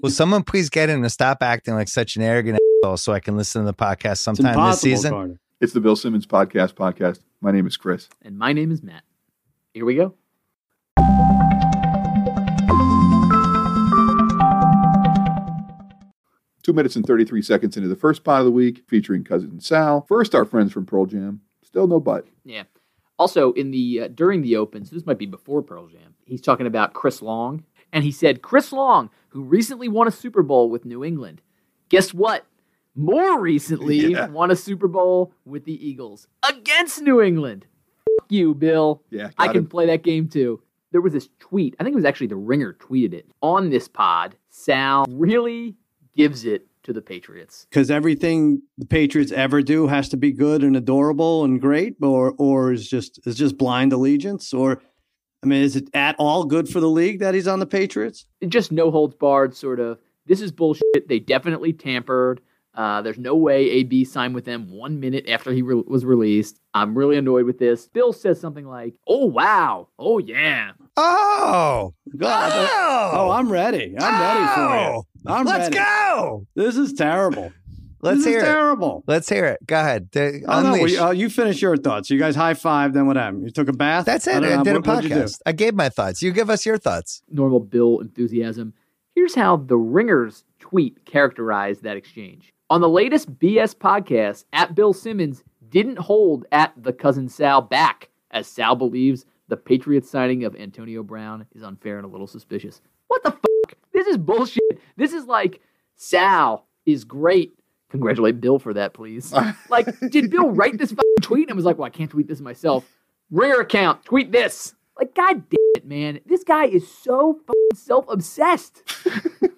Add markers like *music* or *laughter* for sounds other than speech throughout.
Will someone please get him to stop acting like such an arrogant asshole so I can listen to the podcast sometime this season? Carter. It's the Bill Simmons Podcast Podcast. My name is Chris. And my name is Matt. Here we go. Two minutes and 33 seconds into the first pot of the week, featuring Cousin Sal. First, our friends from Pearl Jam. Still no butt. Yeah. Also, in the uh, during the Open, so this might be before Pearl Jam. He's talking about Chris Long, and he said Chris Long, who recently won a Super Bowl with New England. Guess what? More recently, *laughs* Yeah. won a Super Bowl with the Eagles against New England. Fuck you, Bill. Yeah, I can him. play that game too. There was this tweet. I think it was actually the Ringer tweeted it on this pod. Sal really gives it to the Patriots. Because everything the Patriots ever do has to be good and adorable and great, or or is just is just blind allegiance, or I mean, is it at all good for the league that he's on the Patriots? just no holds barred sort of this is bullshit they definitely tampered uh, there's no way ab signed with them one minute after he re- was released i'm really annoyed with this bill says something like oh wow oh yeah Oh, God, oh, oh, I'm ready. I'm ready for Oh, you. I'm Let's ready. go. This is terrible. Let's this hear is it. terrible. Let's hear it. Go ahead. D- no, unleash. we, uh, you finish your thoughts. You guys high five. Then what happened? You took a bath. That's it. don't I, did a What- what'd you do? podcast. I gave my thoughts. You give us your thoughts. normal bill enthusiasm here's how the ringers tweet characterized that exchange on the latest bs podcast at bill simmons didn't hold at the cousin sal back as sal believes the patriots signing of antonio brown is unfair and a little suspicious what the fuck this is bullshit this is like sal is great congratulate bill for that please. *laughs* Like did bill write this fucking tweet? And was like well i can't tweet this myself. Ringer account tweet this. Like god damn it man. This guy is so fucking self-obsessed.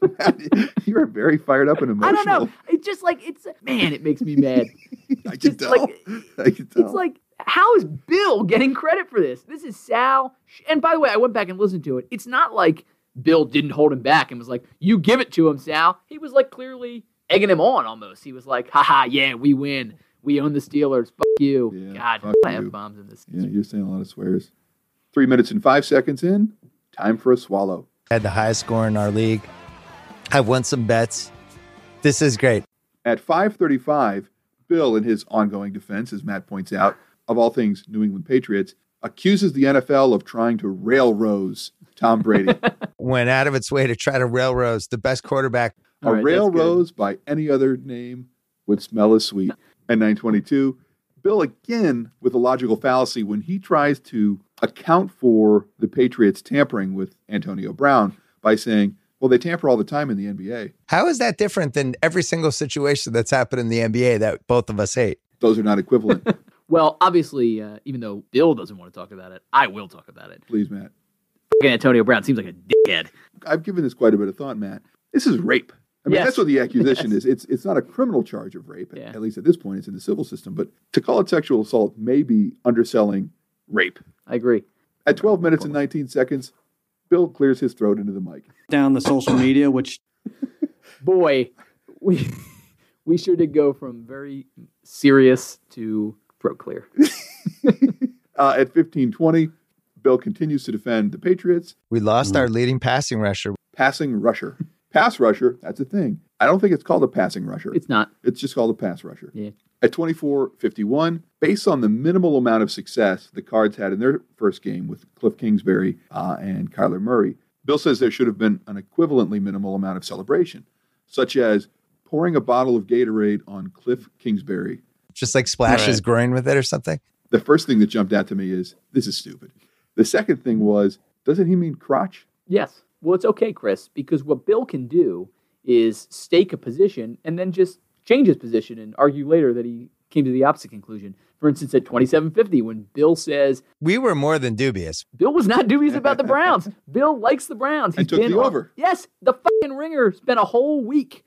*laughs* You're very fired up and emotional. i don't know. it's just like it's man it makes me mad. *laughs* I can tell. like I can tell. it's like how is bill getting credit for this? This is sal. And by the way i went back and listened to it. It's not like bill didn't hold him back and was like you give it to him sal. He was like clearly egging him on almost he was like haha yeah we win we own the steelers fuck you. Yeah, God, fuck I have bombs in this. Yeah, you're saying a lot of swears. Three minutes and five seconds in. Time for a swallow. Had the highest score in our league. I've won some bets. This is great. At 5:35, Bill, in his ongoing defense, as Matt points out, of all things New England Patriots, accuses the NFL of trying to railroad Tom Brady. *laughs* Went out of its way to try to railroad the best quarterback. A All right, that's railroad by any other name would smell as sweet. And 922, Bill again with a logical fallacy when he tries to account for the Patriots tampering with Antonio Brown by saying, well, they tamper all the time in the NBA. How is that different than every single situation that's happened in the NBA that both of us hate? Those are not equivalent. *laughs* Well, obviously, uh, even though Bill doesn't want to talk about it, I will talk about it. Please, Matt. Fucking Antonio Brown seems like a dickhead. I've given this quite a bit of thought, Matt. This is rape. I mean, Yes. that's what the accusation Yes. is. It's it's not a criminal charge of rape, Yeah. at least at this point. It's in the civil system. But to call it sexual assault may be underselling rape. I agree. At 12 minutes and 19 seconds, Bill clears his throat into the mic. Down the social media, which *laughs* Boy, we we sure did go from very serious to throat clear. *laughs* Uh, at 15:20, Bill continues to defend the Patriots. We lost our leading passing rusher. Passing rusher, pass rusher. That's a thing. I don't think it's called a passing rusher. It's not. It's just called a pass rusher. Yeah. At 24-51, based on the minimal amount of success the Cards had in their first game with Cliff Kingsbury uh, and Kyler Murray, Bill says there should have been an equivalently minimal amount of celebration, such as pouring a bottle of Gatorade on Cliff Kingsbury. Just like splash his Right. groin with it or something. The first thing that jumped out to me is this is stupid. The second thing was, doesn't he mean crotch? Yes. Well, it's okay, Chris, because what Bill can do is stake a position and then just change his position and argue later that he came to the opposite conclusion. For instance, at 2750, when Bill says We were more than dubious. Bill was not dubious about the Browns. *laughs* Bill likes the Browns. He took been the on- over. Yes, the fucking Ringer spent a whole week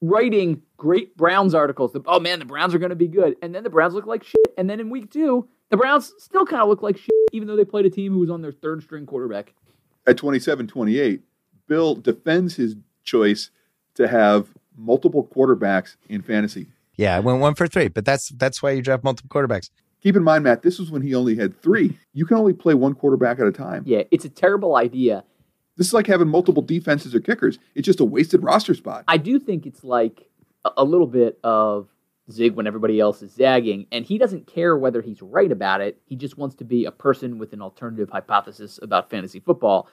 writing great Browns articles. The- oh man, the Browns are going to be good, and then the Browns look like shit. And then in week two, the Browns still kind of look like shit, even though they played a team who was on their third string quarterback. At 27 28, Bill defends his choice to have multiple quarterbacks in fantasy. Yeah, I went one for three, but that's that's why you draft multiple quarterbacks. Keep in mind, Matt, this was when he only had three. You can only play one quarterback at a time. Yeah, it's a terrible idea. This is like having multiple defenses or kickers. It's just a wasted roster spot. I do think it's like a, a little bit of zig when everybody else is zagging, and he doesn't care whether he's right about it. He just wants to be a person with an alternative hypothesis about fantasy football.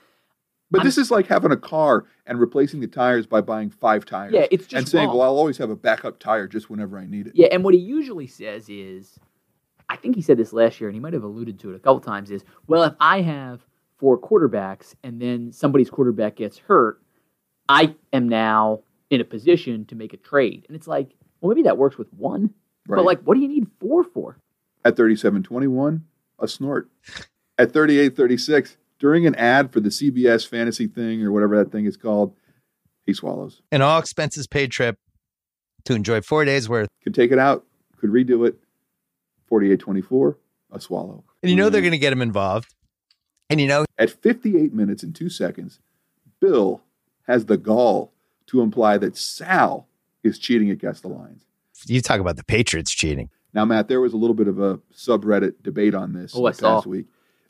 But I'm- this is like having a car and replacing the tires by buying five tires. Yeah, it's just and saying, wrong. "Well, I'll always have a backup tire just whenever I need it." Yeah, and what he usually says is, I think he said this last year, and he might have alluded to it a couple times. Is well, if I have four quarterbacks and then somebody's quarterback gets hurt, I am now in a position to make a trade. And it's like, well, maybe that works with one, Right. but like, what do you need four for? At 37.21, a snort. At 38.36, during an ad for the CBS fantasy thing or whatever that thing is called, he swallows. An all expenses paid trip to enjoy four days worth. Could take it out, could redo it. 48.24, a swallow. And you know they're mm. going to get him involved. And you know, At 58 minutes and two seconds, Bill has the gall to imply that Sal is cheating against the lines. you talk about the Patriots cheating. Now, Matt, there was a little bit of a subreddit debate on this Oh, I this past saw. week.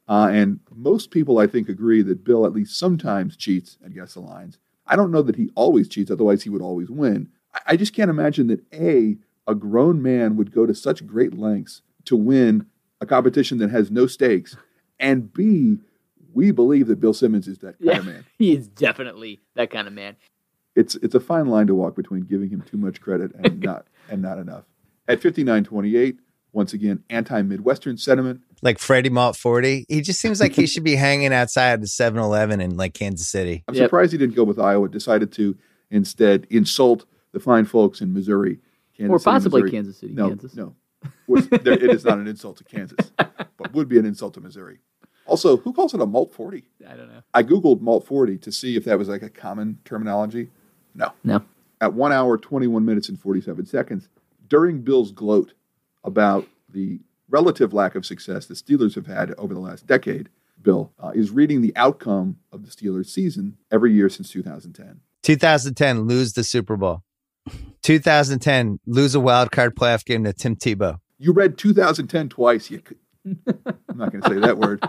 Uh, and most people, I think, agree that Bill at least sometimes cheats at Guess the Lines. I don't know that he always cheats, otherwise, he would always win. I, I just can't imagine that A, a grown man would go to such great lengths to win a competition that has no stakes, and B, we believe that Bill Simmons is that kind Yeah. of man. *laughs* He is definitely that kind of man. It's it's a fine line to walk between giving him too much credit and *laughs* not and not enough. At 59-28, once again, anti-Midwestern sentiment. Like Freddie Malt 40. He just seems like he *laughs* should be hanging outside the 7 Eleven in like Kansas City. I'm Yep. surprised he didn't go with Iowa. Decided to instead insult the fine folks in Missouri, Kansas or City, possibly Missouri. Kansas City, No, Kansas. no, there- it is not an insult to Kansas, *laughs* but would be an insult to Missouri. Also, who calls it a malt forty? I don't know. I googled malt forty to see if that was like a common terminology. No. No. At one hour, twenty-one minutes and forty-seven seconds, during Bill's gloat about the relative lack of success the Steelers have had over the last decade, Bill uh, is reading the outcome of the Steelers' season every year since 2010. 2010, lose the Super Bowl. 2010, lose a wild card playoff game to Tim Tebow. You read 2010 twice. You could, *laughs* I'm not going to say that word.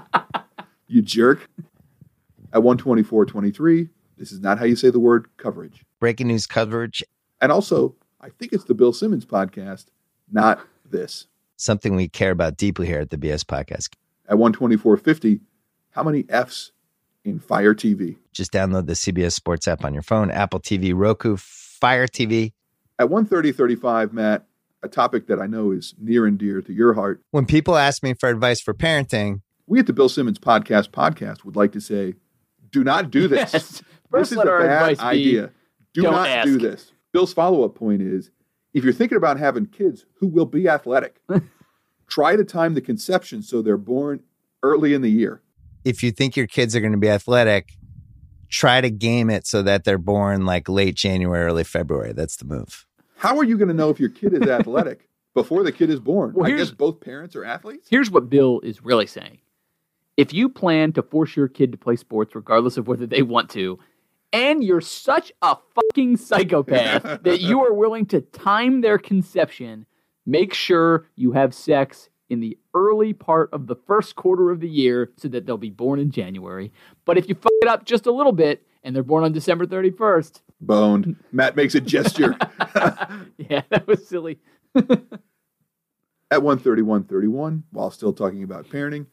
You jerk. At 124.23, this is not how you say the word coverage. Breaking news coverage, And also, I think it's the Bill Simmons podcast, not this. something we care about deeply here at the BS Podcast. At 124.50, how many F's in Fire TV? Just download the CBS Sports app on your phone, Apple TV, Roku, Fire TV. At 130.35, Matt, a topic that I know is near and dear to your heart. When people ask me for advice for parenting, We at the Bill Simmons Podcast podcast would like to say, do not do this. *laughs* Yes. this First, is let a our bad advice be idea. Do don't not do this. Bill's follow up point is if you're thinking about having kids who will be athletic, *laughs* try to time the conception so they're born early in the year. if you think your kids are going to be athletic, try to game it so that they're born like late January, early February. That's the move. How are you going to know if your kid is *laughs* athletic before the kid is born? Well, I guess both parents are athletes. Here's what Bill is really saying. If you plan to force your kid to play sports, regardless of whether they want to, and you're such a fucking psychopath *laughs* that you are willing to time their conception, make sure you have sex in the early part of the first quarter of the year so that they'll be born in January. But if you fuck it up just a little bit and they're born on December 31st, Boned. Matt makes a gesture. *laughs* yeah, that was silly. At 131.31, while still talking about parenting,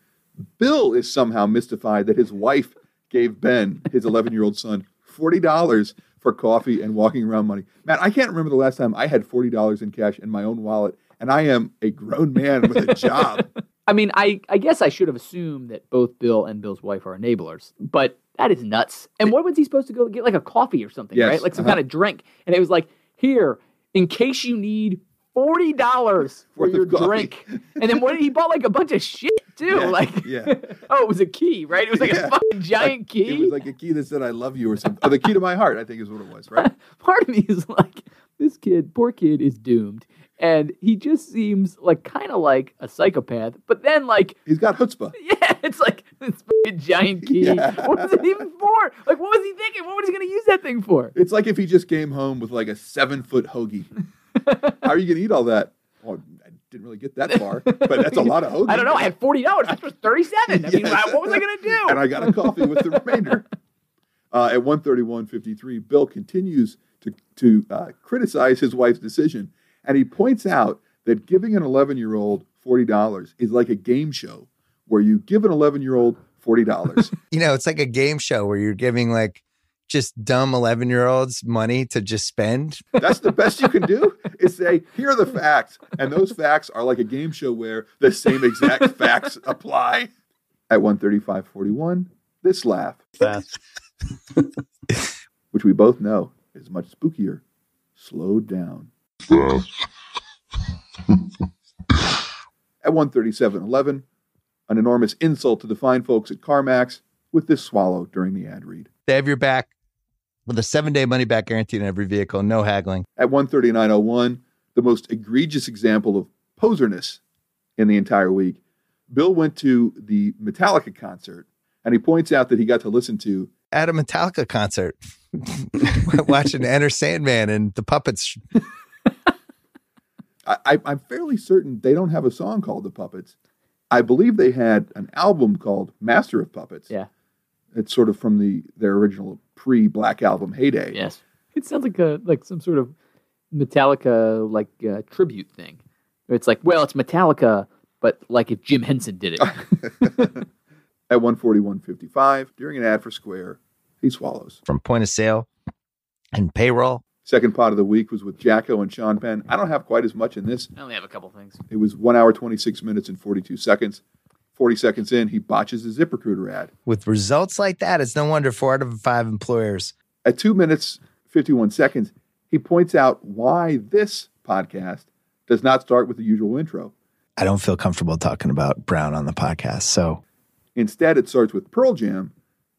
Bill is somehow mystified that his wife gave Ben, his 11 year old son, $40 for coffee and walking around money. Matt, I can't remember the last time I had $40 in cash in my own wallet, and I am a grown man with a job. *laughs* I mean, I, I guess I should have assumed that both Bill and Bill's wife are enablers, but that is nuts. And what was he supposed to go get? Like a coffee or something, Yes, right? Like some uh-huh. kind of drink. And it was like, here, in case you need $40 for your drink. And then what he bought like a bunch of shit too. Yeah, like, yeah. *laughs* oh, it was a key, right? It was like Yeah. a fucking *laughs* giant key. It was like a key that said, I love you or something. Oh, the key to my heart, I think is what it was, right? *laughs* Part of me is like, this kid, poor kid, is doomed. And he just seems like kind of like a psychopath. But then, like, He's got chutzpah. Yeah, it's like this fucking giant key. Yeah. What was it even for? Like, what was he thinking? What was he going to use that thing for? It's like if he just came home with like a seven foot hoagie. *laughs* How are you going to eat all that? Well, I didn't really get that far, but that's a lot of hoagie. *laughs* I don't know. I had forty dollars. This was thirty-seven. I mean, what was I going to do? and I got a coffee with the remainder. *laughs* Uh, at 131.53, Bill continues to, to uh, criticize his wife's decision. And he points out that giving an 11 year old $40 is like a game show where you give an 11 year old $40. You know, it's like a game show where you're giving like just dumb 11 year olds money to just spend. That's the best you can do *laughs* is say, here are the facts. And those facts are like a game show where the same exact facts apply. At 135.41, this laugh, Fast. which we both know is much spookier, slowed down. At 137.11, an enormous insult to the fine folks at CarMax with this swallow during the ad read. They have your back with a seven day money back guarantee on every vehicle, no haggling. At 139.01, the most egregious example of poserness in the entire week, Bill went to the Metallica concert and he points out that he got to listen to At a Metallica concert, *laughs* watching Enter Sandman and the puppets. *laughs* I, I, I'm fairly certain they don't have a song called The Puppets. I believe they had an album called Master of Puppets. Yeah. It's sort of from the their original pre Black Album heyday. Yes. It sounds like a like some sort of Metallica like uh, tribute thing. It's like, well, it's Metallica, but like if Jim Henson did it. *laughs* *laughs* At 141.55, during an ad for Square, he swallows. from point of sale and payroll. Second pot of the week was with Jacko and Sean Penn. I don't have quite as much in this. I only have a couple things. It was one hour, 26 minutes, and 42 seconds. 40 seconds in, he botches the ZipRecruiter ad. With results like that, it's no wonder four out of five employers. At two minutes, 51 seconds, he points out why this podcast does not start with the usual intro. I don't feel comfortable talking about Brown on the podcast. So Instead, it starts with Pearl Jam,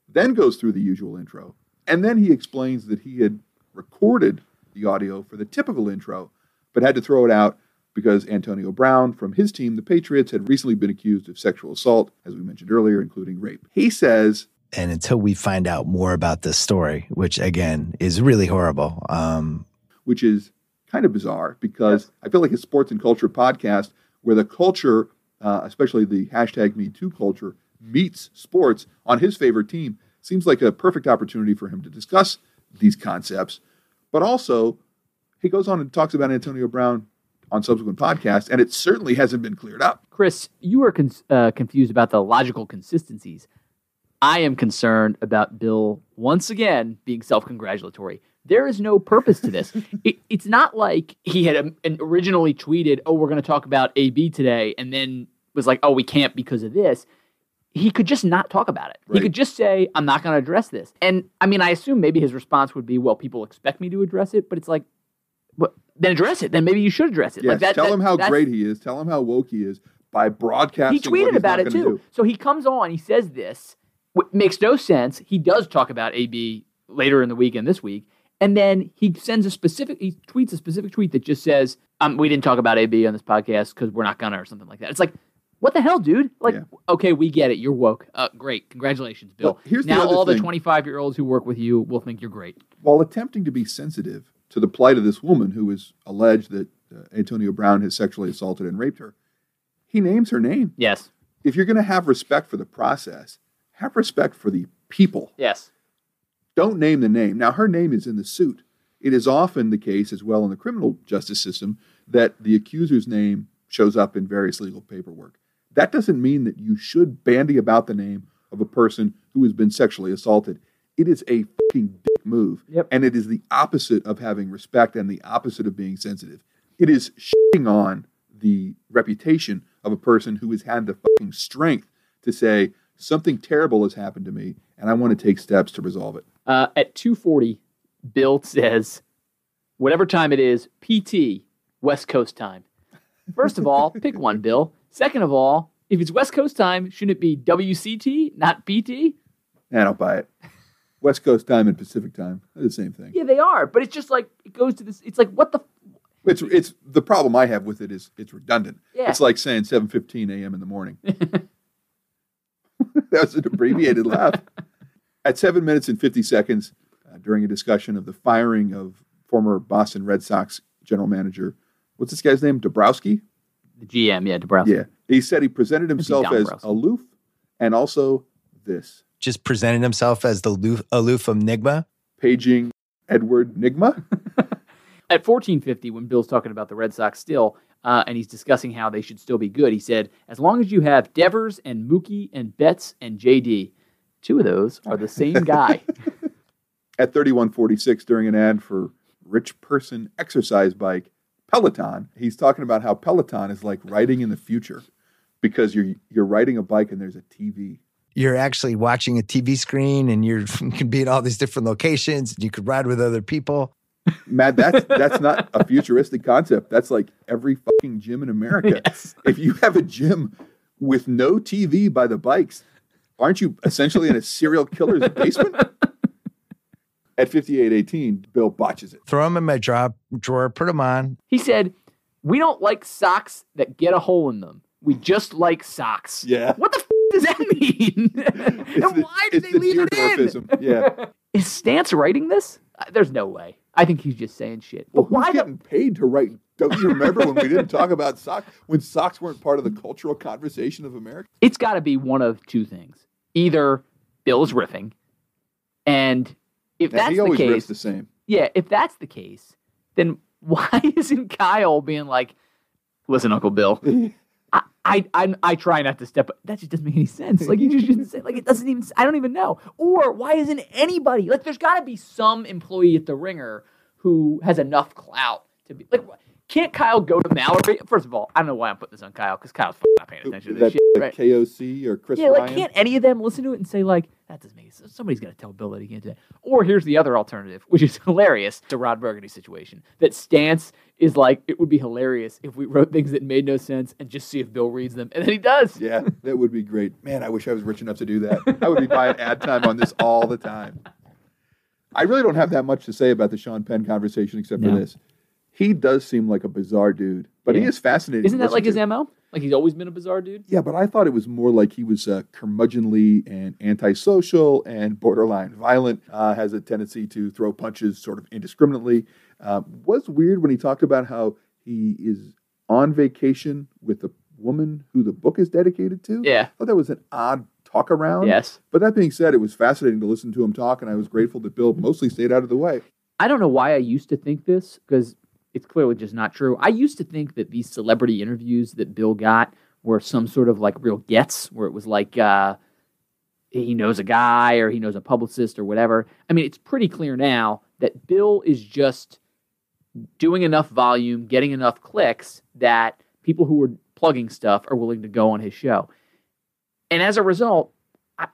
then goes through the usual intro, and then he explains that he had recorded the audio for the typical intro, but had to throw it out because Antonio Brown from his team, the Patriots, had recently been accused of sexual assault, as we mentioned earlier, including rape. He says, and until we find out more about this story, which again is really horrible, um, which is kind of bizarre because I feel like a sports and culture podcast where the culture, uh, especially the hashtag Me Too culture, meets sports on his favorite team seems like a perfect opportunity for him to discuss these concepts. But also, he goes on and talks about Antonio Brown on subsequent podcasts, and it certainly hasn't been cleared up. Chris, you are con- uh, confused about the logical consistencies. I am concerned about Bill once again being self congratulatory. There is no purpose to this. *laughs* it, it's not like he had um, originally tweeted, Oh, we're going to talk about AB today, and then was like, Oh, we can't because of this. He could just not talk about it. He could just say, I'm not going to address this. And I mean, I assume maybe his response would be, Well, people expect me to address it, but it's like, then address it. Then maybe you should address it. Yes, like that, tell that- him how great he is. Tell him how woke he is by broadcasting. he tweeted about it too. do. So he comes on, he says this, makes no sense. He does talk about AB later in the week and this week, and then he sends a specific, he tweets a specific tweet that just says, um, "We didn't talk about AB on this podcast because we're not gonna," or something like that. It's like, what the hell, dude? Like, Yeah. okay, we get it. You're woke. Uh, great, congratulations, Bill. Well, here's the now other all the 25 year olds who work with you will think you're great. while attempting to be sensitive to the plight of this woman who is alleged that uh, Antonio Brown has sexually assaulted and raped her, he names her name. Yes, If you're going to have respect for the process, have respect for the people. yes. Don't name the name. Now, her name is in the suit. It is often the case as well in the criminal justice system that the accuser's name shows up in various legal paperwork. That doesn't mean that you should bandy about the name of a person who has been sexually assaulted. It is a fucking dick move. Yep. And it is the opposite of having respect and the opposite of being sensitive. It is shitting on the reputation of a person who has had the fucking strength to say, something terrible has happened to me and I want to take steps to resolve it. Uh, at 2:40, Bill says, "Whatever time it is, PT West Coast time." First of all, pick one, Bill. Second of all, if it's West Coast time, shouldn't it be WCT, not PT? I don't buy it. West Coast time and Pacific time, they're the same thing. Yeah, they are, but it's just like it goes to this. It's like what the It's it's the problem I have with it is it's redundant. Yeah. It's like saying 7:15 a.m. in the morning. *laughs* that was an abbreviated laugh. At seven minutes and 50 seconds, uh, during a discussion of the firing of former Boston Red Sox general manager, what's this guy's name? Dombrowski. the GM, yeah, Dombrowski. Yeah, he said he presented himself as Dombrowski. aloof and also this. Just presented himself as the aloof, aloof enigma. Paging Edward Nygma. *laughs* At 1450, when Bill's talking about the Red Sox still, uh, and he's discussing how they should still be good, he said, as long as you have Devers and Mookie and Betts and JD, two of those are the same *laughs* guy. At 3146, during an ad for Rich Person Exercise Bike, Peloton, he's talking about how Peloton is like riding in the future because you're you're riding a bike and there's a TV. You're actually watching a TV screen and you're, you *laughs* can be in all these different locations and you could ride with other people. Matt, that's *laughs* that's not a futuristic concept. That's like every fucking gym in America. *laughs* Yes. If you have a gym with no TV by the bikes, aren't you essentially in a serial killer's basement? At 5818, Bill botches it. Throw them in my draw, drawer, put them on. He said, We don't like socks that get a hole in them. We just like socks. Yeah. What the f- does that *laughs* mean? And the- why did they the leave it in? Yeah. *laughs* Is Stance writing this? Uh, there's no way. I think he's just saying shit. Well, But who's why the getting paid to write? Don't you remember when we didn't talk about socks? When socks weren't part of the cultural conversation of America? it's got to be one of two things. Either Bill's riffing, and if that's he the case, the same. yeah, if that's the case, then *laughs* why isn't Kyle being like, "Listen, Uncle Bill, I, I, I, try not to step. That just doesn't make any sense. Like you just shouldn't say. Like it doesn't even. I don't even know. Or why isn't anybody like? There's got to be some employee at the Ringer who has enough clout to be like. Can't Kyle go to Mallory? First of all, I don't know why I'm putting this on Kyle because Kyle's not paying attention to this That, shit. that Right? KOC or Chris Yeah, Ryan? like can't any of them listen to it and say like that doesn't make sense? Somebody's got to tell Bill that he can't do that. Or here's the other alternative, which is *laughs* hilarious. to Ron Burgundy situation. That stance is like it would be hilarious if we wrote things that made no sense and just see if Bill reads them, and then he does. Yeah, that would be great. Man, I wish I was rich enough to do that. I would be buying ad time on this all the time. I really don't have that much to say about the Sean Penn conversation except for No. this. He does seem like a bizarre dude, but he is fascinating. Isn't that like his listen mo? Like he's always been a bizarre dude. Yeah, but I thought it was more like he was uh, curmudgeonly and antisocial and borderline violent. Uh, has a tendency to throw punches sort of indiscriminately. Uh, was weird when he talked about how he is on vacation with the woman who the book is dedicated to. Yeah. I thought that was an odd talk around. Yes. But that being said, it was fascinating to listen to him talk, and I was grateful that Bill mostly stayed out of the way. I don't know why I used to think this because it's clearly just not true. I used to think that these celebrity interviews that Bill got were some sort of like real gets, where it was like uh, he knows a guy or he knows a publicist or whatever. I mean, it's pretty clear now that Bill is just doing enough volume, getting enough clicks that people who are plugging stuff are willing to go on his show. And as a result,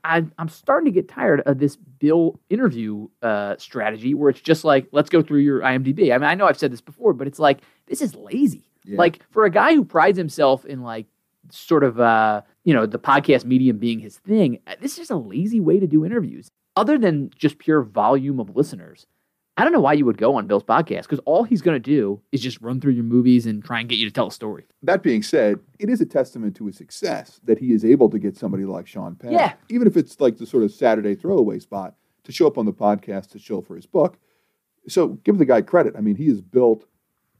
I, I'm starting to get tired of this Bill interview uh, strategy where it's just like, let's go through your IMDb. I mean, I know I've said this before, but it's like, this is lazy. Yeah. Like, for a guy who prides himself in, like, sort of, uh, you know, the podcast medium being his thing, this is just a lazy way to do interviews. Other than just pure volume of listeners, I don't know why you would go on Bill's podcast because all he's going to do is just run through your movies and try and get you to tell a story. That being said, it is a testament to his success that he is able to get somebody like Sean Penn, Yeah. even if it's like the sort of Saturday throwaway spot, to show up on the podcast to show for his book. So give the guy credit. I mean, he has built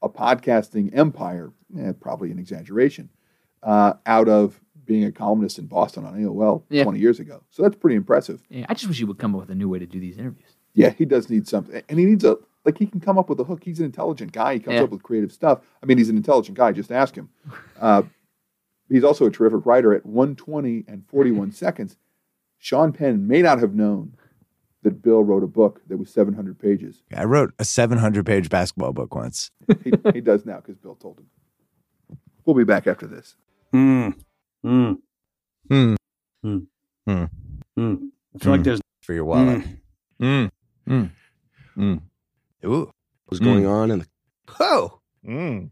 a podcasting empire, eh, probably an exaggeration, uh, out of being a columnist in Boston on AOL Yeah. 20 years ago. So that's pretty impressive. Yeah, I just wish he would come up with a new way to do these interviews. Yeah, he does need something. And he needs a, like, he can come up with a hook. He's an intelligent guy. He comes Yeah. up with creative stuff. I mean, he's an intelligent guy. Just ask him. *laughs* Uh, he's also a terrific writer at 120 and 41 *laughs* seconds. Sean Penn may not have known that Bill wrote a book that was 700 pages. I wrote a 700 page basketball book once. *laughs* He, he does now because Bill told him. We'll be back after this. Mm. Mm. Hmm. Mm. Hmm. Mm. I feel like Mm. there's For your wallet. Mm. Mm. Mm. Mm. Ooh. What's going on in the Oh. Mm.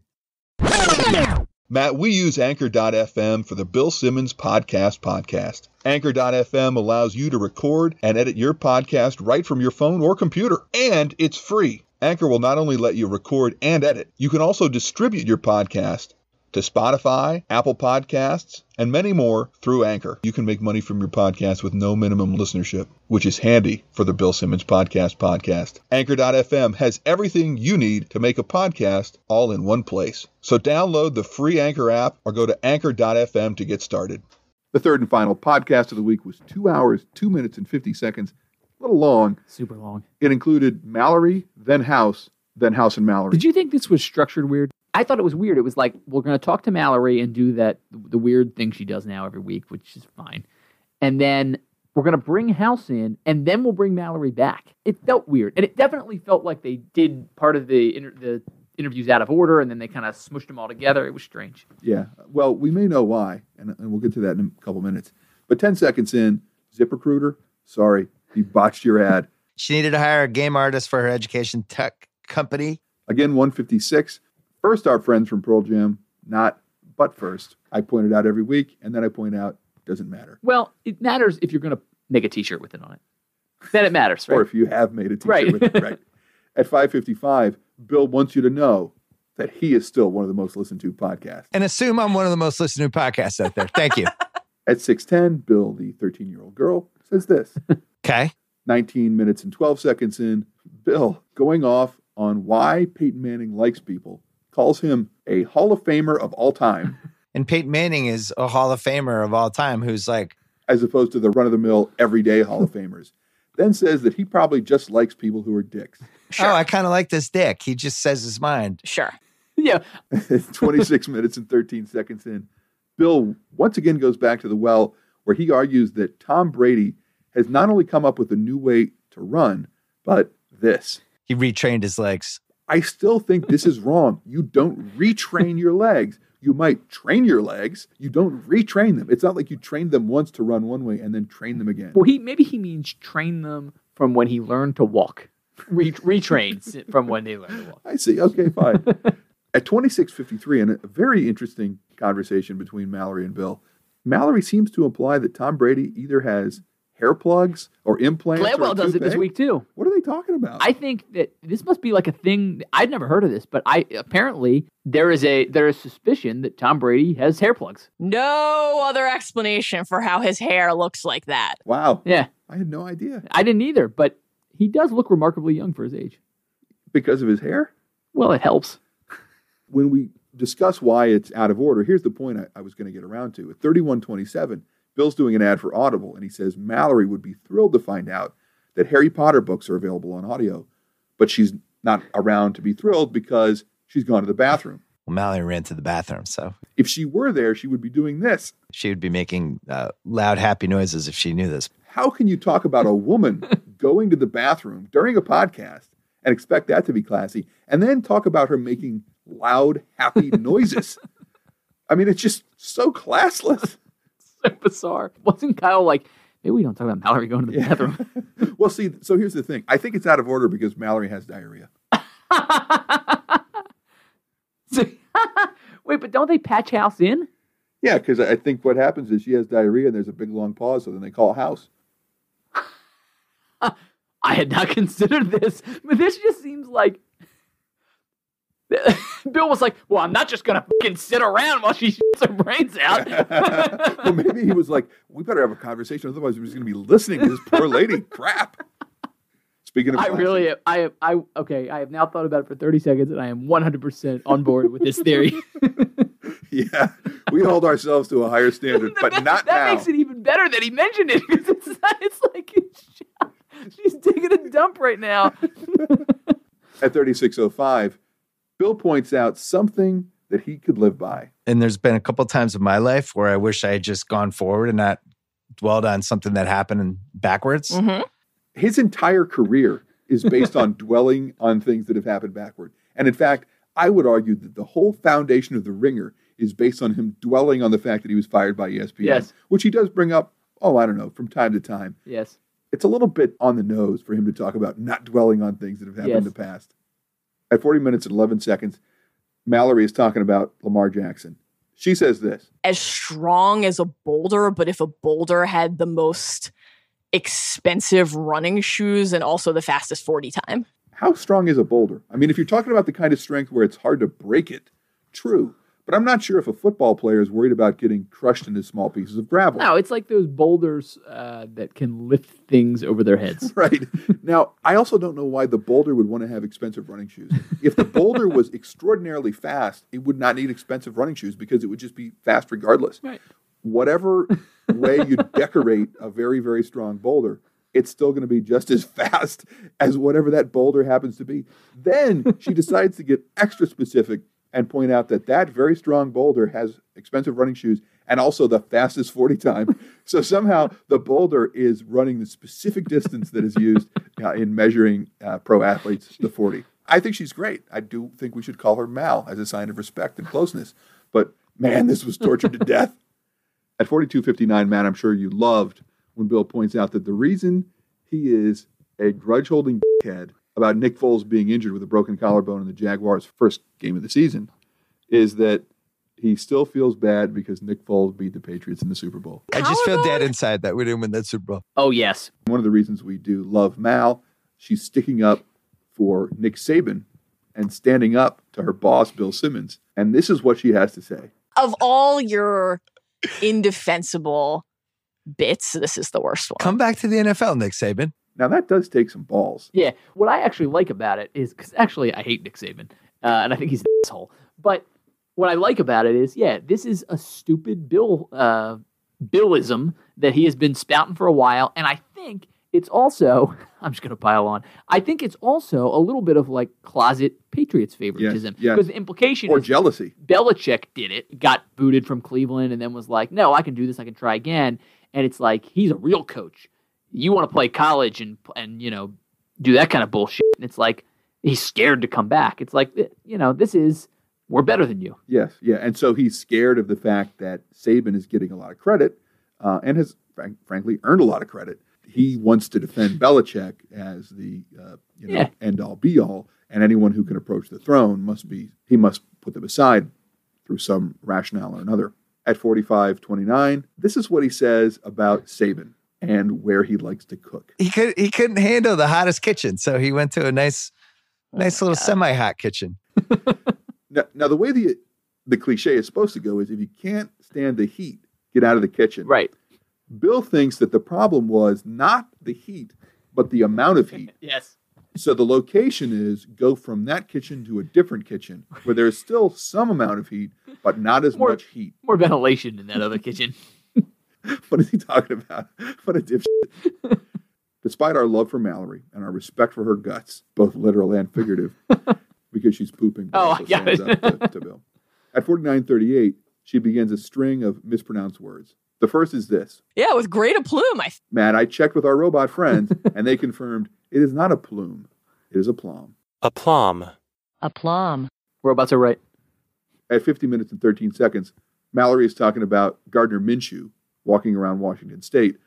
Matt, we use Anchor.fm for the Bill Simmons Podcast Podcast. Anchor.fm allows you to record and edit your podcast right from your phone or computer, and it's free. Anchor will not only let you record and edit, you can also distribute your podcast to Spotify, Apple Podcasts, and many more through Anchor. You can make money from your podcast with no minimum listenership, which is handy for the Bill Simmons Podcast Podcast. Anchor.fm has everything you need to make a podcast all in one place. So download the free Anchor app or go to anchor.fm to get started. The third and final podcast of the week was two hours, two minutes, and 50 seconds. A little long. Super long. It included Mallory, then House, then House and Mallory. Did you think this was structured weird? I thought it was weird. It was like we're going to talk to Mallory and do that the weird thing she does now every week, which is fine. And then we're going to bring House in, and then we'll bring Mallory back. It felt weird, and it definitely felt like they did part of the inter- the interviews out of order, and then they kind of smushed them all together. It was strange. Yeah. Well, we may know why, and, and we'll get to that in a couple minutes. But 10 seconds in, ZipRecruiter, sorry, you botched your ad. She needed to hire a game artist for her education tech company. Again, 156. First, our friends from Pearl Jam, not but first. I point it out every week, and then I point out doesn't matter. Well, it matters if you're going to make a T-shirt with it on it. Then it matters, right? Or if you have made a t-shirt Right. with it. Right. *laughs* At 555, Bill wants you to know that he is still one of the most listened to podcasts. And assume I'm one of the most listened to podcasts out there. Thank you. *laughs* At 610, Bill, the 13 year old girl, says this. *laughs* Okay. 19 minutes and 12 seconds in, Bill going off on why Peyton Manning likes people, calls him a Hall of Famer of all time, *laughs* And Peyton Manning is a Hall of Famer of all time who's like, as opposed to the run of the mill everyday Hall of *laughs* Famers. Then says that he probably just likes people who are dicks. oh, I *laughs* kind of like this dick. He just says his mind. Sure. yeah. 26 minutes and 13 seconds in, Bill once again goes back to the well where he argues that Tom Brady has not only come up with a new way to run, but this. He retrained his legs. I still think this is wrong. You don't retrain your legs. You might train your legs. You don't retrain them. It's not like you trained them once to run one way and then train them again. Well, he maybe he means train them from when he learned to walk. Re- retrains *laughs* from when they learned to walk. I see. Okay, fine. At 26:53, and a very interesting conversation between Mallory and Bill. Mallory seems to imply that Tom Brady either has hair plugs or implants. or does it this week too. What are they talking about? I think that this must be like a thing. I'd never heard of this, but I apparently there is a there is suspicion that Tom Brady has hair plugs. No other explanation for how his hair looks like that. wow, Yeah, I had no idea I didn't either, but he does look remarkably young for his age. because of his hair. Well, it helps. When we discuss why it's out of order, here's the point I, I was going to get around to. At 31:27, Bill's doing an ad for Audible, and he says Mallory would be thrilled to find out that Harry Potter books are available on audio, but she's not around to be thrilled because she's gone to the bathroom. Well, Mallory ran to the bathroom, so If she were there, she would be doing this. she would be making uh, loud, happy noises if she knew this. How can you talk about a woman *laughs* going to the bathroom during a podcast and expect that to be classy, and then talk about her making loud, happy *laughs* noises? I mean, it's just so classless. So *laughs* bizarre. Wasn't Kyle like? Maybe we don't talk about Mallory going to the Yeah. bathroom. *laughs* *laughs* well, see, so here's the thing. I think it's out of order because Mallory has diarrhea. So- Wait, but don't they patch House in? Yeah, because I think what happens is she has diarrhea and there's a big long pause, so then they call house. I had not considered this, but this just seems like. *laughs* Bill was like, "Well, I'm not just gonna fucking sit around while she *laughs* shits her brains out." *laughs* well, maybe he was like, we better have a conversation, otherwise we're just going to be listening to this poor lady crap. Speaking of I really, I have, I okay. I have now thought about it for 30 seconds, and I am 100 percent on board with this theory. yeah, we hold ourselves to a higher standard, but not that now. makes it even better that he mentioned it because it's, it's like she's taking a dump right now. At 3605, Bill points out something that he could live by. And there's been a couple times in my life where I wish I had just gone forward and not dwelled on something that happened in backwards. hmm His entire career is based *laughs* on dwelling on things that have happened backward. And in fact, I would argue that the whole foundation of The Ringer is based on him dwelling on the fact that he was fired by ESPN, Yes. which he does bring up, oh, I don't know, from time to time. Yes. It's a little bit on the nose for him to talk about not dwelling on things that have happened in the past. At 40 minutes and 11 seconds, Mallory is talking about Lamar Jackson. She says this As strong as a boulder, but if a boulder had the most expensive running shoes and also the fastest 40 time. How strong is a boulder? I mean, if you're talking about the kind of strength where it's hard to break it, true. But I'm not sure if a football player is worried about getting crushed into small pieces of gravel. No, it's like those boulders uh, that can lift things over their heads. *laughs* Right. Now, I also don't know why the boulder would want to have expensive running shoes. If the boulder was extraordinarily fast, it would not need expensive running shoes because it would just be fast regardless. Right. Whatever way you *laughs* decorate a very, very strong boulder, it's still going to be just as fast as whatever that boulder happens to be. Then she decides to get extra specific and point out that that very strong boulder has expensive running shoes and also the fastest 40 time. *laughs* So somehow the boulder is running the specific distance that is used uh, in measuring uh, pro athletes, the 40. I think she's great. I do think we should call her Mal as a sign of respect and closeness. But man, this was tortured to death. *laughs* At 42.59, Matt, I'm sure you loved when Bill points out that the reason he is a grudge holding *laughs* head about Nick Foles being injured with a broken collarbone in the Jaguars' first game of the season is that he still feels bad because Nick Foles beat the Patriots in the Super Bowl. I just feel dead inside that we didn't win that Super Bowl. Oh, yes. One of the reasons we do love Mal, she's sticking up for Nick Saban and standing up to her boss, Bill Simmons. And this is what she has to say. Of all your indefensible bits, this is the worst one. Come back to the NFL, Nick Saban. Now, that does take some balls. Yeah. What I actually like about it is because actually I hate Nick Saban, uh, and I think he's an asshole. But what I like about it is, yeah, this is a stupid Bill uh, Billism that he has been spouting for a while, and I think it's also *laughs* I'm just going to pile on. I think it's also a little bit of like closet Patriots favoritism yes. because the implication Or is jealousy. Belichick did it, got booted from Cleveland, and then was like, "No, I can do this. I can try again." And it's like he's a real coach. You want to play college and and you know do that kind of bullshit. And it's like he's scared to come back. It's like you know this is we're better than you. Yes, yeah. And so he's scared of the fact that Saban is getting a lot of credit uh, and has, frank, frankly, earned a lot of credit. He wants to defend Belichick as the uh, you know Yeah. end all be all, and anyone who can approach the throne must be he must put them aside through some rationale or another. At 45 29, this is what he says about Saban and where he likes to cook. He could he couldn't handle the hottest kitchen, so he went to a nice, oh nice little semi-hot kitchen. *laughs* Now, now, the way the the cliche is supposed to go is if you can't stand the heat, get out of the kitchen. Right. Bill thinks that the problem was not the heat, but the amount of heat. *laughs* Yes. So the location is go from that kitchen to a different kitchen where there's still some amount of heat, but not as More- much heat. More ventilation in that other kitchen. *laughs* What is he talking about? *laughs* What a dipshit. *laughs* Despite our love for Mallory and our respect for her guts, both literal and figurative, because she's pooping. Oh, also I got it. to, to Bill. At 4938, she begins a string of mispronounced words. The first is this yeah, with great aplomb. I Matt, I checked with our robot friends, and they confirmed it is not a plume, it is a plum. A plum. A Aplomb. Robots are right. At 50 minutes and 13 seconds, Mallory is talking about Gardner Minshew walking around Washington State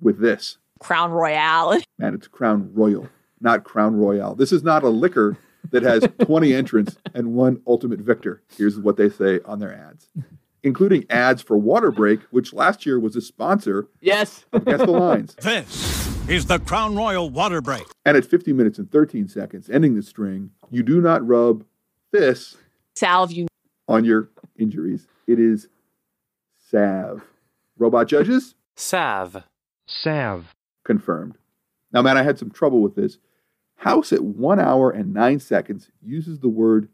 with this. Crown Royale. *laughs* Man, it's Crown Royal, not Crown Royale. This is not a liquor that has *laughs* 20 entrants and one ultimate victor. Here's what they say on their ads, including ads for Water Break, which last year was a sponsor Yes. of Guess the Lines. *laughs* This is the Crown Royal Water Break. And at 50 minutes and 13 seconds, ending the string, you do not rub this Salve you. on your injuries. It is salve. Robot judges? Salve. Salve. Confirmed. Now, man, I had some trouble with this. House at one hour and nine seconds uses the word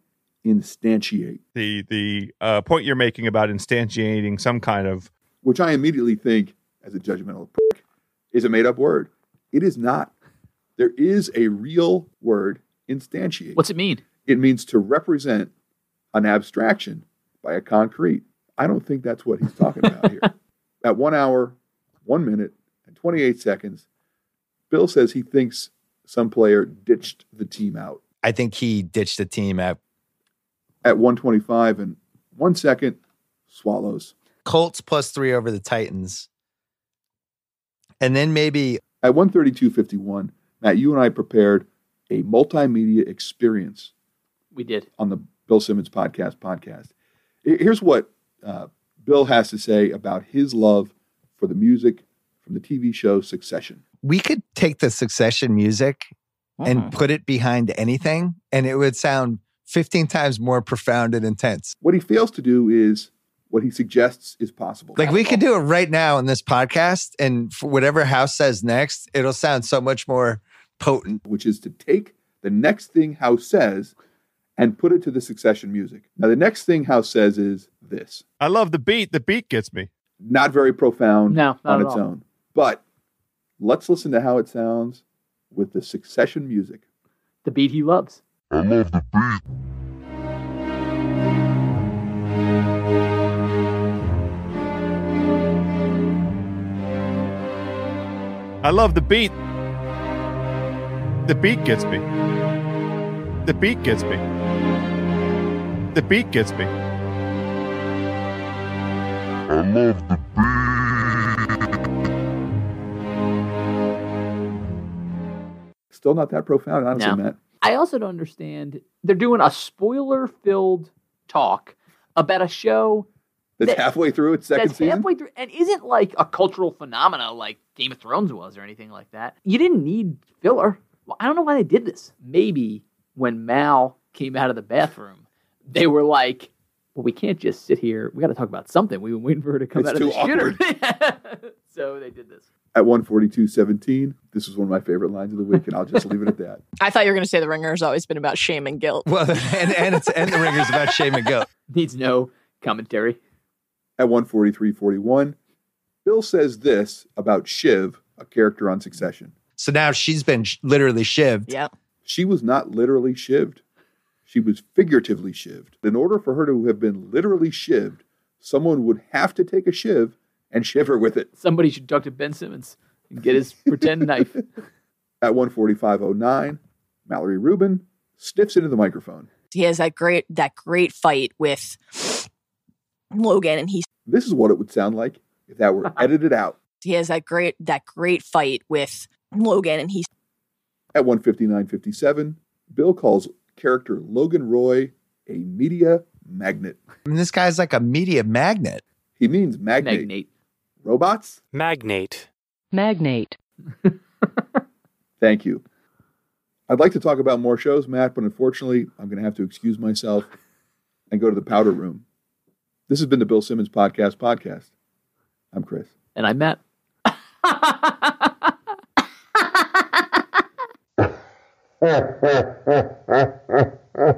instantiate, the the uh, point you're making about instantiating some kind of which I immediately think, as a judgmental prick, is a made up word. It is not. There is a real word, instantiate. What's it mean? It means to represent an abstraction by a concrete. I don't think that's what he's talking about here. *laughs* At one hour, one minute, and 28 seconds, Bill says he thinks some player ditched the team out. I think he ditched the team at At 125 and one second, swallows. Colts plus three over the Titans. And then maybe At 132.51, Matt, you and I prepared a multimedia experience We did. on the Bill Simmons podcast podcast. Here's what uh, Bill has to say about his love for the music from the TV show Succession. we could take the succession music and uh-huh. put it behind anything, and it would sound 15 times more profound and intense. What he fails to do is what he suggests is possible. Like we could do it right now in this podcast, and for whatever House says next, it'll sound so much more potent. which is to take the next thing House says and put it to the Succession music. Now, the next thing House says is this. I love the beat. The beat gets me. not very profound No, not on its all. own. But let's listen to how it sounds with the succession music. The beat he loves. I love the beat. I love the beat. The beat gets me. The beat gets me. The beat gets me. I love the beat. Still not that profound, honestly, No. Matt. I also don't understand. They're doing a spoiler filled talk about a show That's That- halfway through its second that's season. halfway through and isn't like a cultural phenomena like Game of Thrones was or anything like that. You didn't need filler. Well, I don't know why they did this. Maybe when Mal came out of the bathroom, they were like, "Well, we can't just sit here. We got to talk about something. We've been waiting for her to come It's out of too the shitter." *laughs* so they did this. At 142.17, this was one of my favorite lines of the week, and I'll just leave it at that. *laughs* I thought you were going to say the ringer has always been about shame and guilt. Well, and and it's and the ringer's about shame and guilt. *laughs* Needs no commentary. At 143.41, Bill says this about Shiv, a character on Succession. So now she's been sh- literally shivved. Yep. She was not literally shivved. She was figuratively shivved. In order for her to have been literally shivved, someone would have to take a shiv and shiv her with it. Somebody should talk to Ben Simmons and get his pretend knife. *laughs* At 145.09, Mallory Rubin sniffs into the microphone. He has that great that great fight with Logan, and he This is what it would sound like if that were *laughs* edited out. he has that great that great fight with Logan, and he At 159.57, Bill calls character Logan Roy a media magnet. I mean, this guy's like a media magnet. He means magnate. Magnate. Robots? Magnate. Magnate. *laughs* Thank you. I'd like to talk about more shows, Matt, but unfortunately, I'm going to have to excuse myself *laughs* and go to the powder room. This has been the Bill Simmons Podcast Podcast. I'm Chris. And I'm met. *laughs* Ha ha ha ha ha ha.